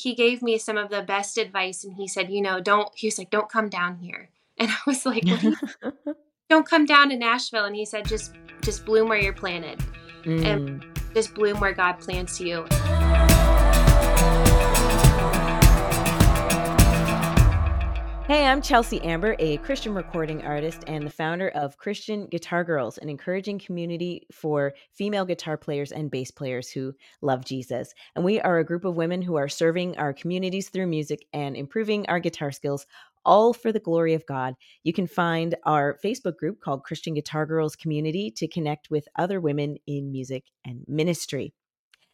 he gave me some of the best advice and he said, you know, don't he was like, don't come down here. And I was like, don't come down to Nashville. And he said, just just bloom where you're planted. Mm. And just bloom where God plants you. Hey, I'm Chelsea Amber, a Christian recording artist and the founder of Christian Guitar Girls, an encouraging community for female guitar players and bass players who love Jesus. And we are a group of women who are serving our communities through music and improving our guitar skills, all for the glory of God. You can find our Facebook group called Christian Guitar Girls Community to connect with other women in music and ministry.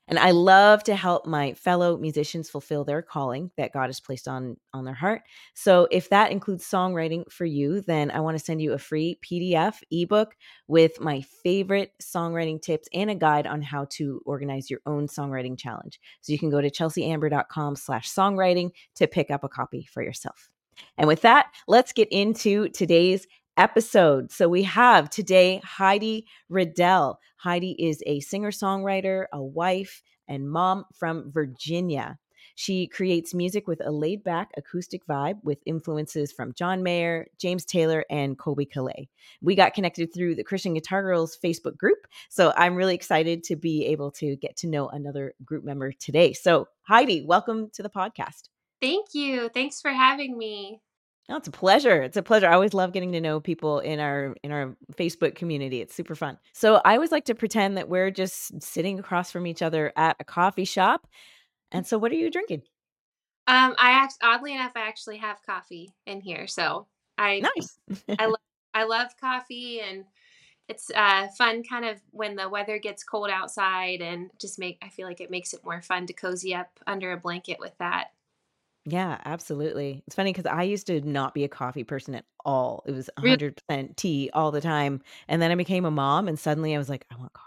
And I love to help my fellow musicians fulfill their calling that God has placed on on their heart. So if that includes songwriting for you, then I want to send you a free PDF ebook with my favorite songwriting tips and a guide on how to organize your own songwriting challenge. So you can go to chelseaamber.com slash songwriting to pick up a copy for yourself. And with that, let's get into today's episode. So we have today Heidi Riddell. Heidi is a singer songwriter, a wife, and mom from Virginia. She creates music with a laid back acoustic vibe with influences from John Mayer, James Taylor, and Colbie Caillat. We got connected through the Christian Guitar Girls Facebook group. So I'm really excited to be able to get to know another group member today. So, Heidi, welcome to the podcast. Thank you. Thanks for having me. Oh, it's a pleasure. It's a pleasure. I always love getting to know people in our in our Facebook community. It's super fun. So I always like to pretend that we're just sitting across from each other at a coffee shop. And so, what are you drinking? Um, I act oddly enough, I actually have coffee in here. So I nice. I love I love coffee, and it's uh, fun kind of when the weather gets cold outside, and just make I feel like it makes it more fun to cozy up under a blanket with that. Yeah, absolutely. It's funny because I used to not be a coffee person at all. It was Really? 100% tea all the time. And then I became a mom and suddenly I was like, I want coffee.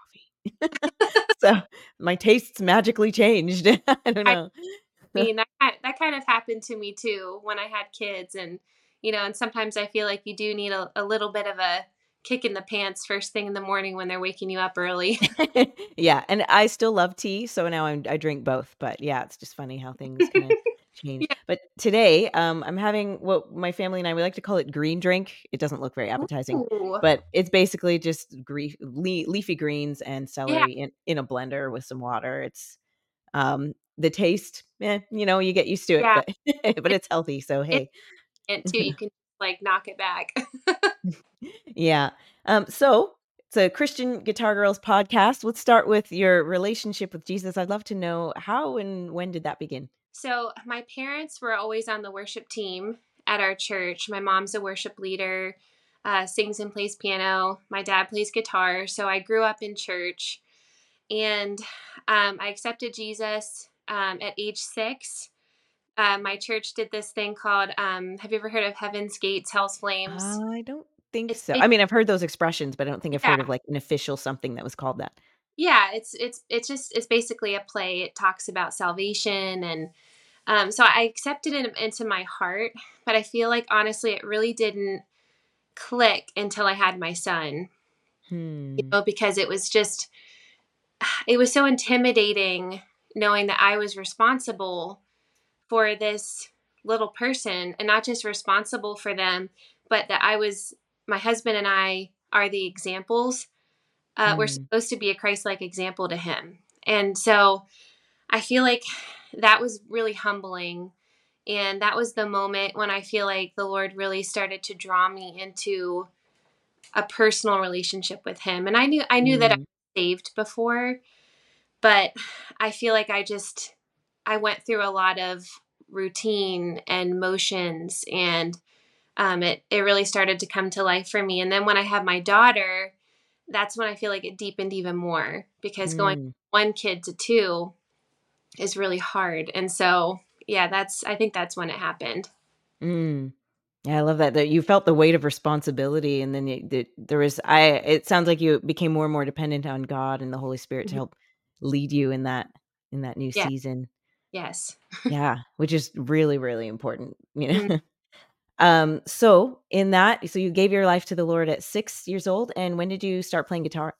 so my tastes magically changed. I don't know. I know. mean, that that kind of happened to me too when I had kids, and you know, and sometimes I feel like you do need a, a little bit of a kick in the pants first thing in the morning when they're waking you up early. yeah, and I still love tea, so now I'm, I drink both. But yeah, it's just funny how things kind of change. Yeah. But today, um, I'm having what my family and I we like to call it green drink. It doesn't look very appetizing, Ooh. but it's basically just gre- le- leafy greens and celery yeah. in, in a blender with some water. It's um, the taste, eh, you know, you get used to it, yeah. but, but it's healthy. So hey, and too, you can like knock it back. yeah. Um, so it's a Christian Guitar Girls podcast. Let's start with your relationship with Jesus. I'd love to know how and when did that begin? So, my parents were always on the worship team at our church. My mom's a worship leader, uh, sings and plays piano. My dad plays guitar. So, I grew up in church and um, I accepted Jesus um, at age six. Uh, my church did this thing called, um, have you ever heard of Heaven's Gates, Hell's Flames? I don't think it's, so. I mean, I've heard those expressions, but I don't think I've yeah. heard of like an official something that was called that yeah it's it's it's just it's basically a play. It talks about salvation and um, so i accepted it into my heart but i feel like honestly it really didn't click until i had my son. Hmm. you know because it was just it was so intimidating knowing that i was responsible for this little person and not just responsible for them but that i was my husband and i are the examples uh, mm. we're supposed to be a Christ-like example to him. And so I feel like that was really humbling. And that was the moment when I feel like the Lord really started to draw me into a personal relationship with him. And I knew I knew mm. that I mm. was saved before, but I feel like I just I went through a lot of routine and motions and um, it, it really started to come to life for me. And then when I had my daughter, that's when I feel like it deepened even more because mm. going one kid to two is really hard. And so, yeah, that's, I think that's when it happened. Mm. Yeah, I love that. That you felt the weight of responsibility, and then you, the, there was. I. It sounds like you became more and more dependent on God and the Holy Spirit mm-hmm. to help lead you in that in that new yeah. season. Yes. yeah, which is really really important. You know. Mm-hmm. Um, so in that, so you gave your life to the Lord at six years old, and when did you start playing guitar?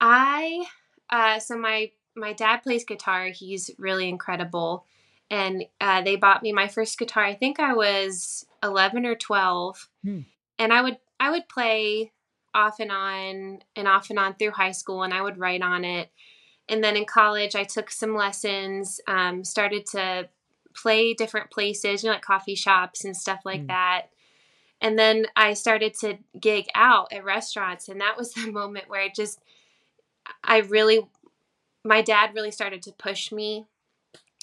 I uh, so my my dad plays guitar. He's really incredible, and uh, they bought me my first guitar. I think I was 11 or 12, Hmm. and I would I would play off and on and off and on through high school, and I would write on it. And then in college, I took some lessons, um, started to play different places, you know, like coffee shops and stuff like Mm. that. And then I started to gig out at restaurants, and that was the moment where I just, I really, my dad really started to push me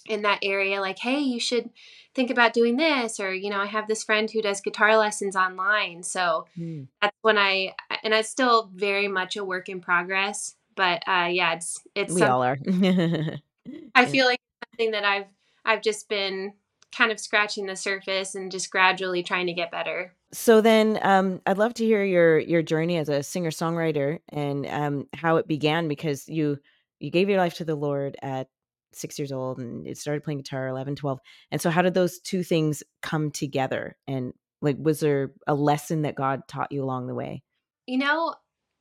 in that area like hey you should think about doing this or you know i have this friend who does guitar lessons online so Hmm. that's when i and it's still very much a work in progress but uh yeah it's it's We all are. i feel like something that i've i've just been kind of scratching the surface and just gradually trying to get better. So then, um, I'd love to hear your your journey as a singer songwriter and um, how it began because you you gave your life to the Lord at six years old and it started playing guitar 11 12 and so how did those two things come together? And like was there a lesson that god taught you along the way? You know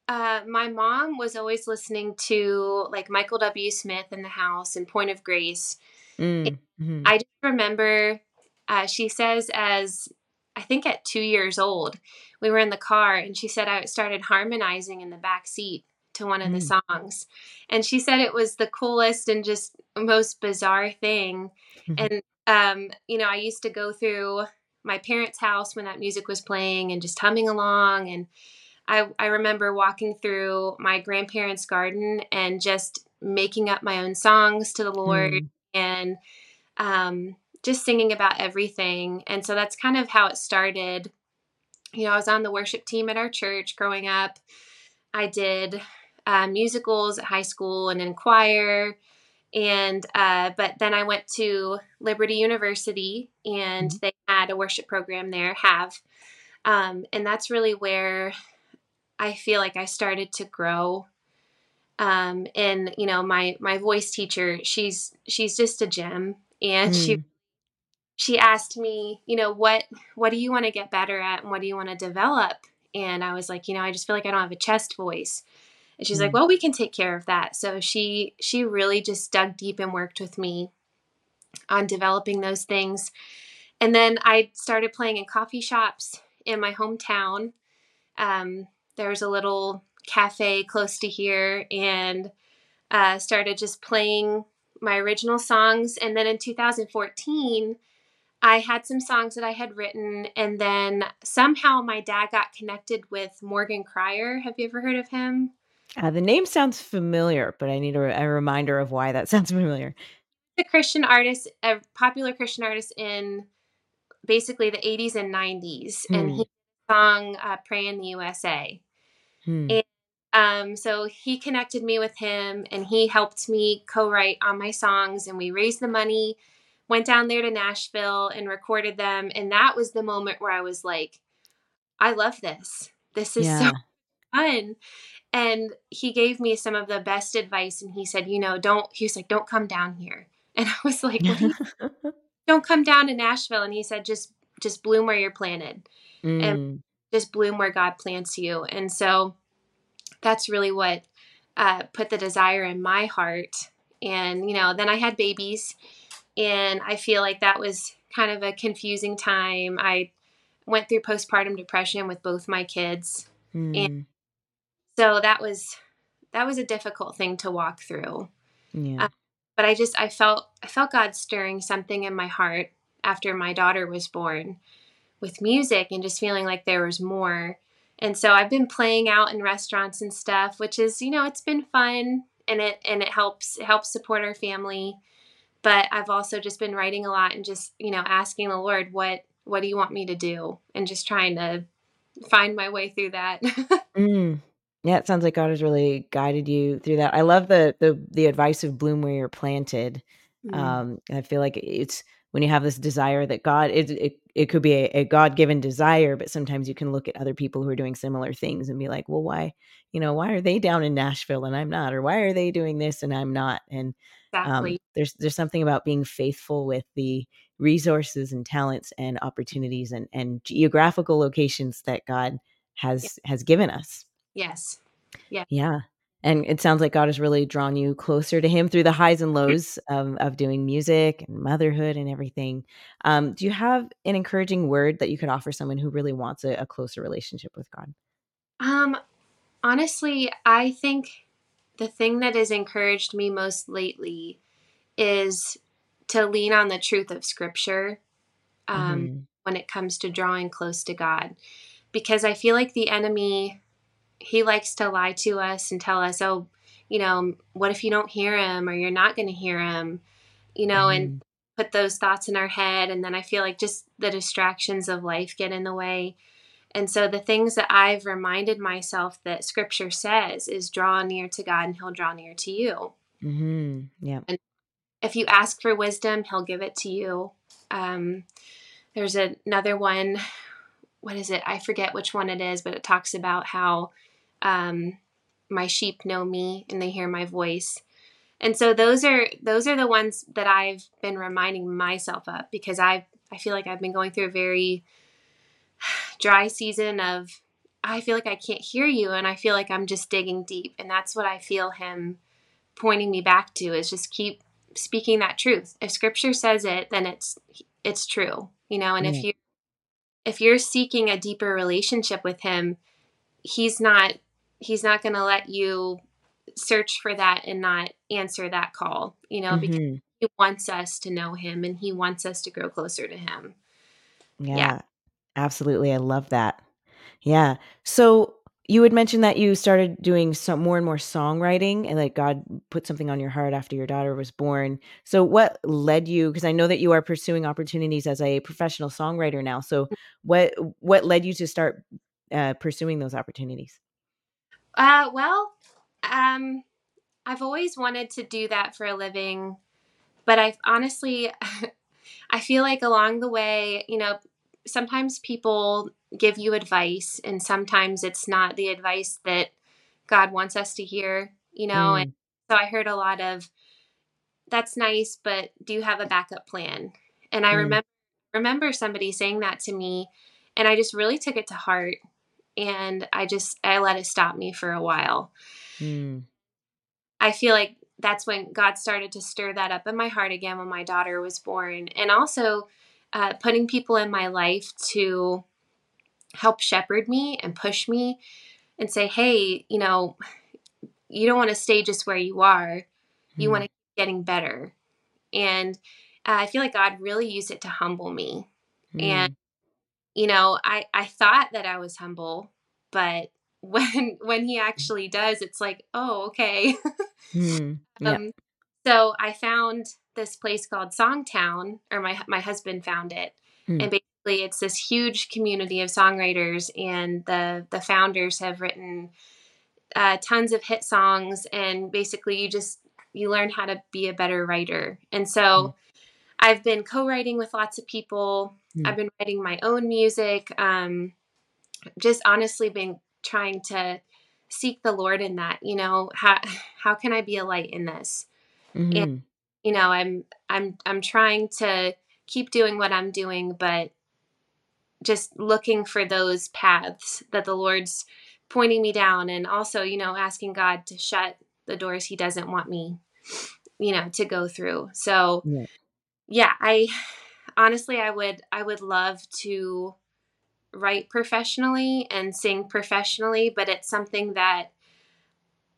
uh, my mom was always listening to like michael w. Smith in the house and point of grace Mm, mhm. I just remember uh, she says, as I think at two years old, we were in the car and she said I started harmonizing in the back seat to one of the Mm. songs. And she said it was the coolest and just most bizarre thing. and, um, you know, I used to go through my parents' house when that music was playing and just humming along. And I, I remember walking through my grandparents' garden and just making up my own songs to the Lord Mm, and um, just singing about everything. And so that's kind of how it started. You know, I was on the worship team at our church growing up. I did uh, musicals at high school and in choir. And, uh, but then I went to Liberty University and Mhm. they had a worship program there, have. Um, and that's really where I feel like I started to grow um and you know my my voice teacher she's she's just a gem. And she mm, she asked me you know what what do you want to get better at and what do you want to develop? And i was like you know i just feel like i don't have a chest voice. And she's like Mm. well we can take care of that. So she she really just dug deep and worked with me on developing those things. And then i started playing in coffee shops in my hometown. Um, there was a little cafe close to here and uh, started just playing my original songs. And then in 2014, I had some songs that I had written, and then somehow my dad got connected with Morgan Cryar. Have you ever heard of him? uh, the name sounds familiar but i need a, a reminder of why that sounds familiar A Christian artist, a popular Christian artist in basically the 80s and 90s, and Hmm. he song uh, "Pray in the USA." Hmm. And um, so he connected me with him and he helped me co write on my songs. And we raised the money, went down there to Nashville and recorded them. And that was the moment where I was like, I love this. This is yeah so fun. And he gave me some of the best advice. And he said, You know, don't, he was like, don't come down here. And I was like, what do you, don't come down to Nashville. And he said, just, just bloom where you're planted Mm, just bloom where God plants you. And so that's really what uh, put the desire in my heart. And, you know, then I had babies, and I feel like that was kind of a confusing time. I went through postpartum depression with both my kids. mm, So that was that was a difficult thing to walk through. yeah But I just I felt I felt God stirring something in my heart after my daughter was born with music and just feeling like there was more. And so I've been playing out in restaurants and stuff, which is, you know, it's been fun and it and it helps it helps support our family. But I've also just been writing a lot and just, you know, asking the Lord what what do you want me to do and just trying to find my way through that. Mm. Yeah, it sounds like God has really guided you through that. I love the the the advice of bloom where you're planted. Mm. Um, I feel like it's when you have this desire that God it it, it could be a, a God given desire, but sometimes you can look at other people who are doing similar things and be like, well, why, you know, why are they down in Nashville and I'm not, or why are they doing this and I'm not? And um, there's there's something about being faithful with the resources and talents and opportunities and and geographical locations that God has has given us. yes. Yeah. Yeah. And it sounds like God has really drawn you closer to Him through the highs and lows of, of doing music and motherhood and everything. Um, do you have an encouraging word that you could offer someone who really wants a, a closer relationship with God? Um, honestly, I think the thing that has encouraged me most lately is to lean on the truth of Scripture um, mm-hmm. when it comes to drawing close to God, because I feel like the enemy he likes to lie to us and tell us, oh, you know, what if you don't hear him or you're not going to hear him, you know, mm-hmm. and put those thoughts in our head. And then I feel like just the distractions of life get in the way. And so the things that I've reminded myself that scripture says is draw near to God and he'll draw near to you. Mm-hmm. Yeah. And if you ask for wisdom, he'll give it to you. Um, there's another one. What is it? I forget which one it is, but it talks about how um, my sheep know me and they hear my voice. And so those are those are the ones that I've been reminding myself of because I I feel like I've been going through a very dry season of I feel like I can't hear you and I feel like I'm just digging deep and that's what I feel him pointing me back to is just keep speaking that truth. If scripture says it, then it's it's true, you know, and if you if you're seeking a deeper relationship with him, he's not he's not going to let you search for that and not answer that call, you know, mm-hmm. because he wants us to know him and he wants us to grow closer to him. Yeah, yeah. Absolutely. I love that. Yeah. So you had mentioned that you started doing some more and more songwriting and like God put something on your heart after your daughter was born. So what led you because I know that you are pursuing opportunities as a professional songwriter now. So mm. what what led you to start uh, pursuing those opportunities? Uh, well, um, I've always wanted to do that for a living, but I've honestly, I feel like along the way, you know, sometimes people give you advice, and sometimes it's not the advice that God wants us to hear, you know. Mm. And so I heard a lot of, "That's nice, but do you have a backup plan?" And I mm. remember remember somebody saying that to me, and I just really took it to heart and I just I let it stop me for a while. Mm. I feel like that's when God started to stir that up in my heart again when my daughter was born, and also uh, putting people in my life to help shepherd me and push me and say, hey, you know, you don't want to stay just where you are. You mm. want to keep getting better. And uh, I feel like God really used it to humble me. Mm. And you know, I I thought that I was humble, but when when he actually does, it's like, oh, okay. mm, yeah. um, so I found this place called Songtown, or my my husband found it, mm. and basically it's this huge community of songwriters, and the the founders have written uh, tons of hit songs, and basically you just you learn how to be a better writer, and so. Mm. I've been co-writing with lots of people. Mm. I've been writing my own music. Um, just honestly been trying to seek the Lord in that. You know, how how can I be a light in this? Mm-hmm. And you know, I'm I'm I'm trying to keep doing what I'm doing, but just looking for those paths that the Lord's pointing me down and also, you know, asking God to shut the doors he doesn't want me, you know, to go through. So yeah, yeah I honestly I would I would love to write professionally and sing professionally, but it's something that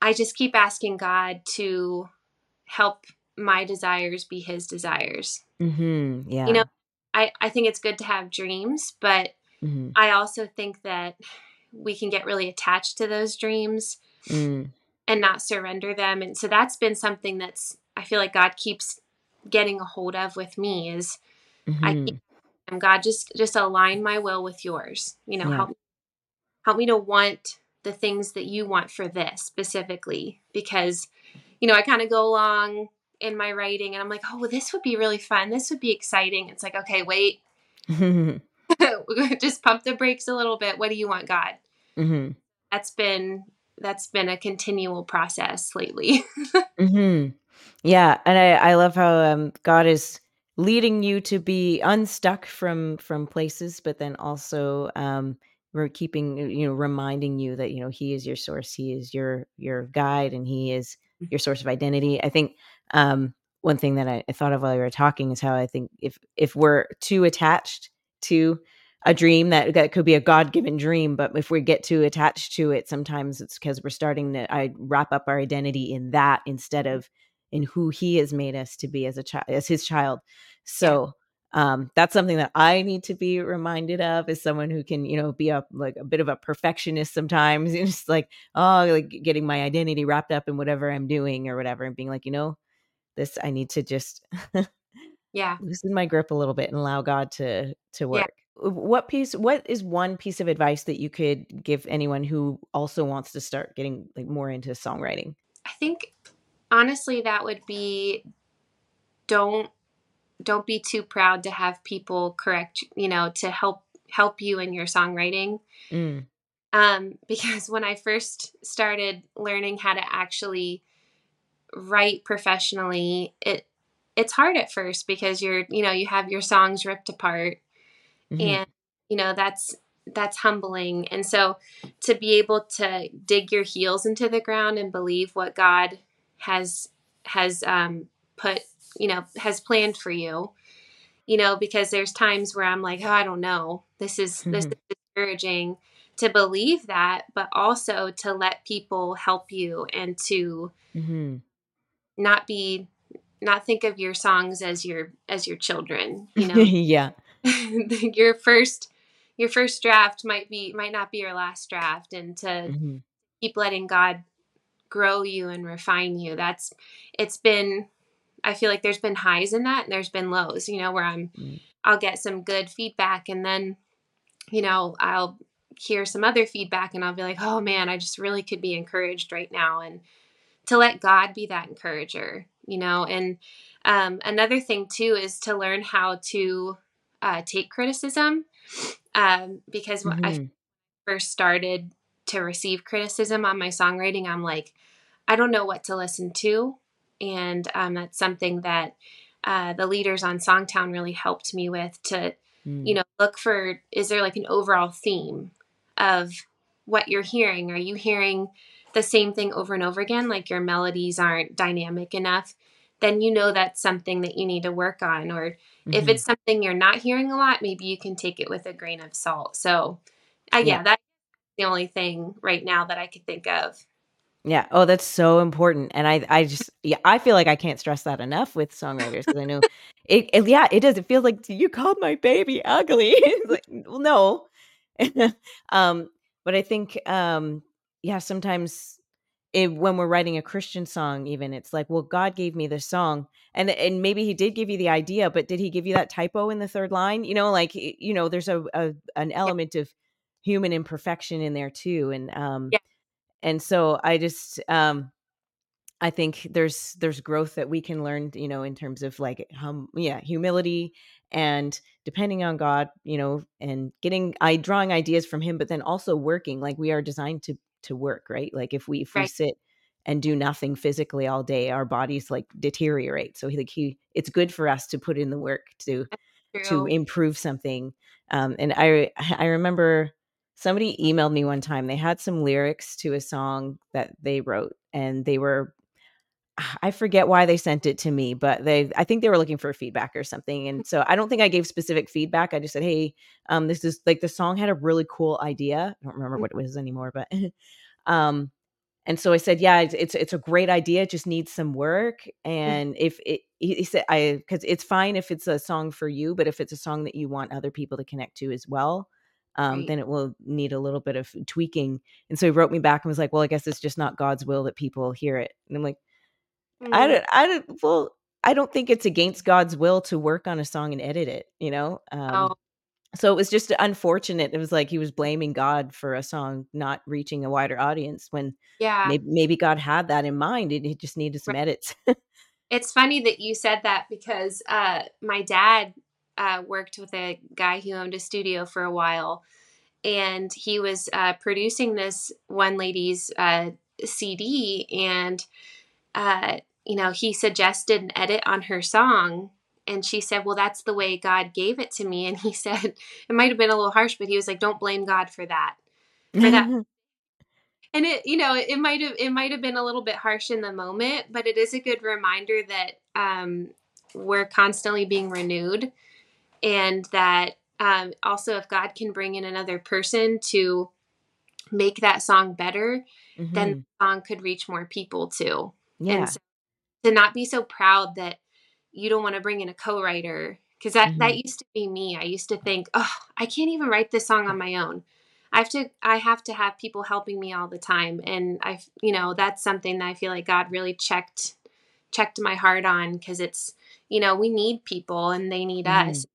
I just keep asking God to help my desires be his desires. Mm-hmm. Yeah. You know, I, I think it's good to have dreams, but mm-hmm. I also think that we can get really attached to those dreams mm. and not surrender them. And so that's been something that's, I feel like God keeps getting a hold of with me is mm-hmm. I keep and God just just align my will with yours. You know, yeah. help help me to want the things that you want for this specifically because you know, I kind of go along in my writing and I'm like, "Oh, well, this would be really fun. This would be exciting." It's like, "Okay, wait. just pump the brakes a little bit. What do you want, God?" Mm-hmm. That's been that's been a continual process lately. mm-hmm. Yeah, and I I love how um, God is leading you to be unstuck from from places but then also um we're keeping you know reminding you that you know he is your source he is your your guide and he is. Your source of identity. I think um one thing that I, I thought of while you were talking is how i think if if we're too attached to a dream that that could be a god-given dream but if we get too attached to it sometimes it's because we're starting to i wrap up our identity in that instead of in who he has made us to be as a child as his child. So um, that's something that I need to be reminded of as someone who can, you know, be a like a bit of a perfectionist sometimes. And just like, oh, like getting my identity wrapped up in whatever I'm doing or whatever, and being like, you know, this I need to just yeah loosen my grip a little bit and allow God to to work. Yeah. What piece? What is one piece of advice that you could give anyone who also wants to start getting like more into songwriting? I think honestly that would be don't don't be too proud to have people correct you know to help help you in your songwriting mm. um, because when i first started learning how to actually write professionally it it's hard at first because you're you know you have your songs ripped apart mm-hmm. and you know that's that's humbling and so to be able to dig your heels into the ground and believe what god has has um, put you know has planned for you you know because there's times where i'm like oh i don't know this is mm-hmm. this is discouraging to believe that but also to let people help you and to mm-hmm. not be not think of your songs as your as your children you know yeah your first your first draft might be might not be your last draft and to mm-hmm. keep letting god grow you and refine you that's it's been I feel like there's been highs in that and there's been lows, you know, where I'm mm. I'll get some good feedback and then you know, I'll hear some other feedback and I'll be like, "Oh man, I just really could be encouraged right now." And to let God be that encourager, you know, and um, another thing too is to learn how to uh, take criticism um, because mm-hmm. when I mm-hmm. first started to receive criticism on my songwriting, I'm like, I don't know what to listen to and um, that's something that uh, the leaders on Songtown really helped me with to, mm. you know, look for is there like an overall theme of what you're hearing? Are you hearing the same thing over and over again? Like your melodies aren't dynamic enough? Then you know that's something that you need to work on. Or mm-hmm. if it's something you're not hearing a lot, maybe you can take it with a grain of salt. So, uh, yeah, yeah that's the only thing right now that I could think of. Yeah. Oh, that's so important. And I, I just, yeah, I feel like I can't stress that enough with songwriters because I know it, it, Yeah, it does. It feels like you called my baby ugly. like, well, no. um, but I think, um, yeah, sometimes it, when we're writing a Christian song, even it's like, well, God gave me this song, and and maybe He did give you the idea, but did He give you that typo in the third line? You know, like you know, there's a, a an element of human imperfection in there too, and um. Yeah and so i just um i think there's there's growth that we can learn you know in terms of like hum yeah humility and depending on god you know and getting i drawing ideas from him but then also working like we are designed to to work right? Like if we if right. we sit and do nothing physically all day our bodies like deteriorate. So he like he it's good for us to put in the work to to improve something. Um and i i remember somebody emailed me one time. They had some lyrics to a song that they wrote, and they were I forget why they sent it to me, but they I think they were looking for feedback or something. And so I don't think I gave specific feedback. I just said, "Hey, um this is like the song had a really cool idea. I don't remember mm. what it was anymore, but um and so I said, "Yeah, it's it's, it's a great idea. It just needs some work." Mm. And if it he said I cuz it's fine if it's a song for you, but if it's a song that you want other people to connect to as well, um, right. then it will need a little bit of tweaking. And so he wrote me back and was like, "Well, I guess it's just not God's will that people hear it." And I'm like, mm. "I don't, I don't, well, I don't think it's against God's will to work on a song and edit it, you know." Um, oh. So it was just unfortunate. It was like he was blaming God for a song not reaching a wider audience when, yeah, maybe, maybe God had that in mind. It, it just needed some right. edits. it's funny that you said that because uh, my dad uh, worked with a guy who owned a studio for a while, and he was uh, producing this one lady's uh, CD, and uh, you know he suggested an edit on her song, and she said, Well, that's the way God gave it to me. And he said, It might have been a little harsh, but he was like, Don't blame God for that. For that. and it, you know, it might have it might have been a little bit harsh in the moment, but it is a good reminder that um, we're constantly being renewed and that um, also if God can bring in another person to make that song better, mm-hmm. then the song could reach more people too. Yeah. And so to not be so proud that you don't want to bring in a co-writer because that mm-hmm. that used to be me. I used to think, "Oh, I can't even write this song on my own." I have to I have to have people helping me all the time and I you know, that's something that I feel like God really checked checked my heart on because it's you know, we need people and they need mm-hmm. us.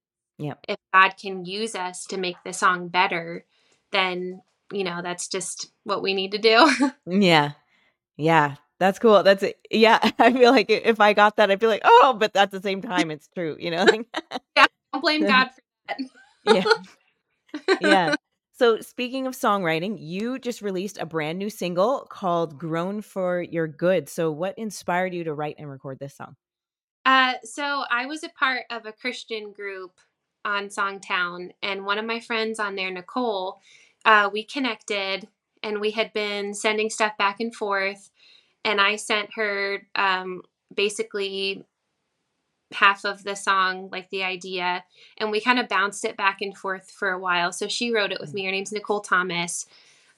Yeah. If God can use us to make the song better, then you know, that's just what we need to do. yeah. Yeah. That's cool. That's it. Yeah. I feel like if I got that, I'd be like, oh, but at the same time, it's true, you know? yeah. Don't blame God for that. yeah. Yeah. So, speaking of songwriting, you just released a brand new single called Grown for Your Good. So, what inspired you to write and record this song? Uh, so, I was a part of a Christian group on Songtown, and one of my friends on there, Nicole, uh, we connected and we had been sending stuff back and forth. And I sent her um, basically half of the song, like the idea, and we kind of bounced it back and forth for a while. So she wrote it with me. Her name's Nicole Thomas.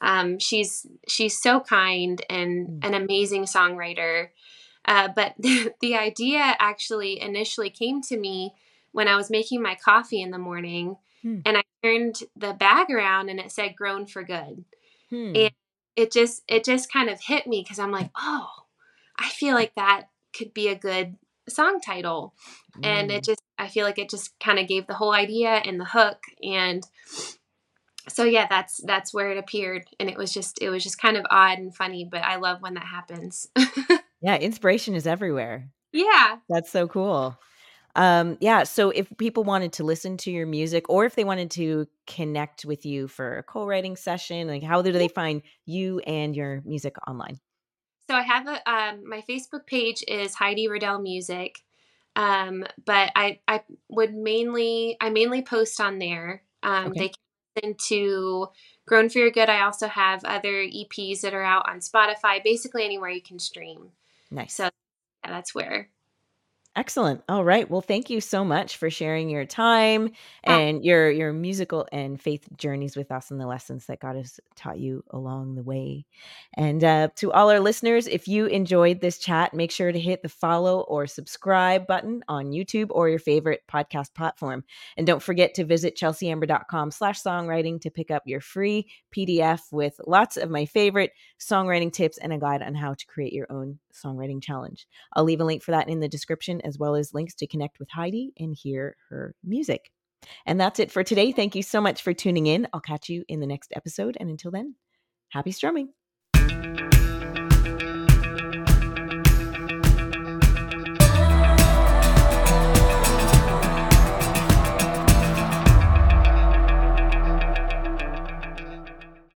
Um, she's she's so kind and mm. an amazing songwriter. Uh, but the, the idea actually initially came to me when I was making my coffee in the morning Hmm. And I turned the bag around and it said grown for good. Hmm. And it just it just kind of hit me because I'm like, oh, I feel like that could be a good song title. And it just I feel like it just kind of gave the whole idea and the hook and so yeah, that's that's where it appeared and it was just it was just kind of odd and funny, but I love when that happens. yeah, inspiration is everywhere. Yeah. That's so cool. Um, yeah. So if people wanted to listen to your music or if they wanted to connect with you for a co-writing session, like how do they find you and your music online? So I have a um, my Facebook page is Heidi Riddell Music. Um, but I I would mainly I mainly post on there. Um, okay. they can listen to Grown for Your Good. I also have other EPs that are out on Spotify, basically anywhere you can stream. Nice. So yeah, that's where Excellent. All right. Well, thank you so much for sharing your time and your your musical and faith journeys with us and the lessons that God has taught you along the way. And uh, to all our listeners, if you enjoyed this chat, make sure to hit the follow or subscribe button on YouTube or your favorite podcast platform. And don't forget to visit chelseaamber.com slash songwriting to pick up your free PDF with lots of my favorite songwriting tips and a guide on how to create your own songwriting challenge. I'll leave a link for that in the description as well as links to connect with Heidi and hear her music. And that's it for today. Thank you so much for tuning in. I'll catch you in the next episode. And until then, happy strumming.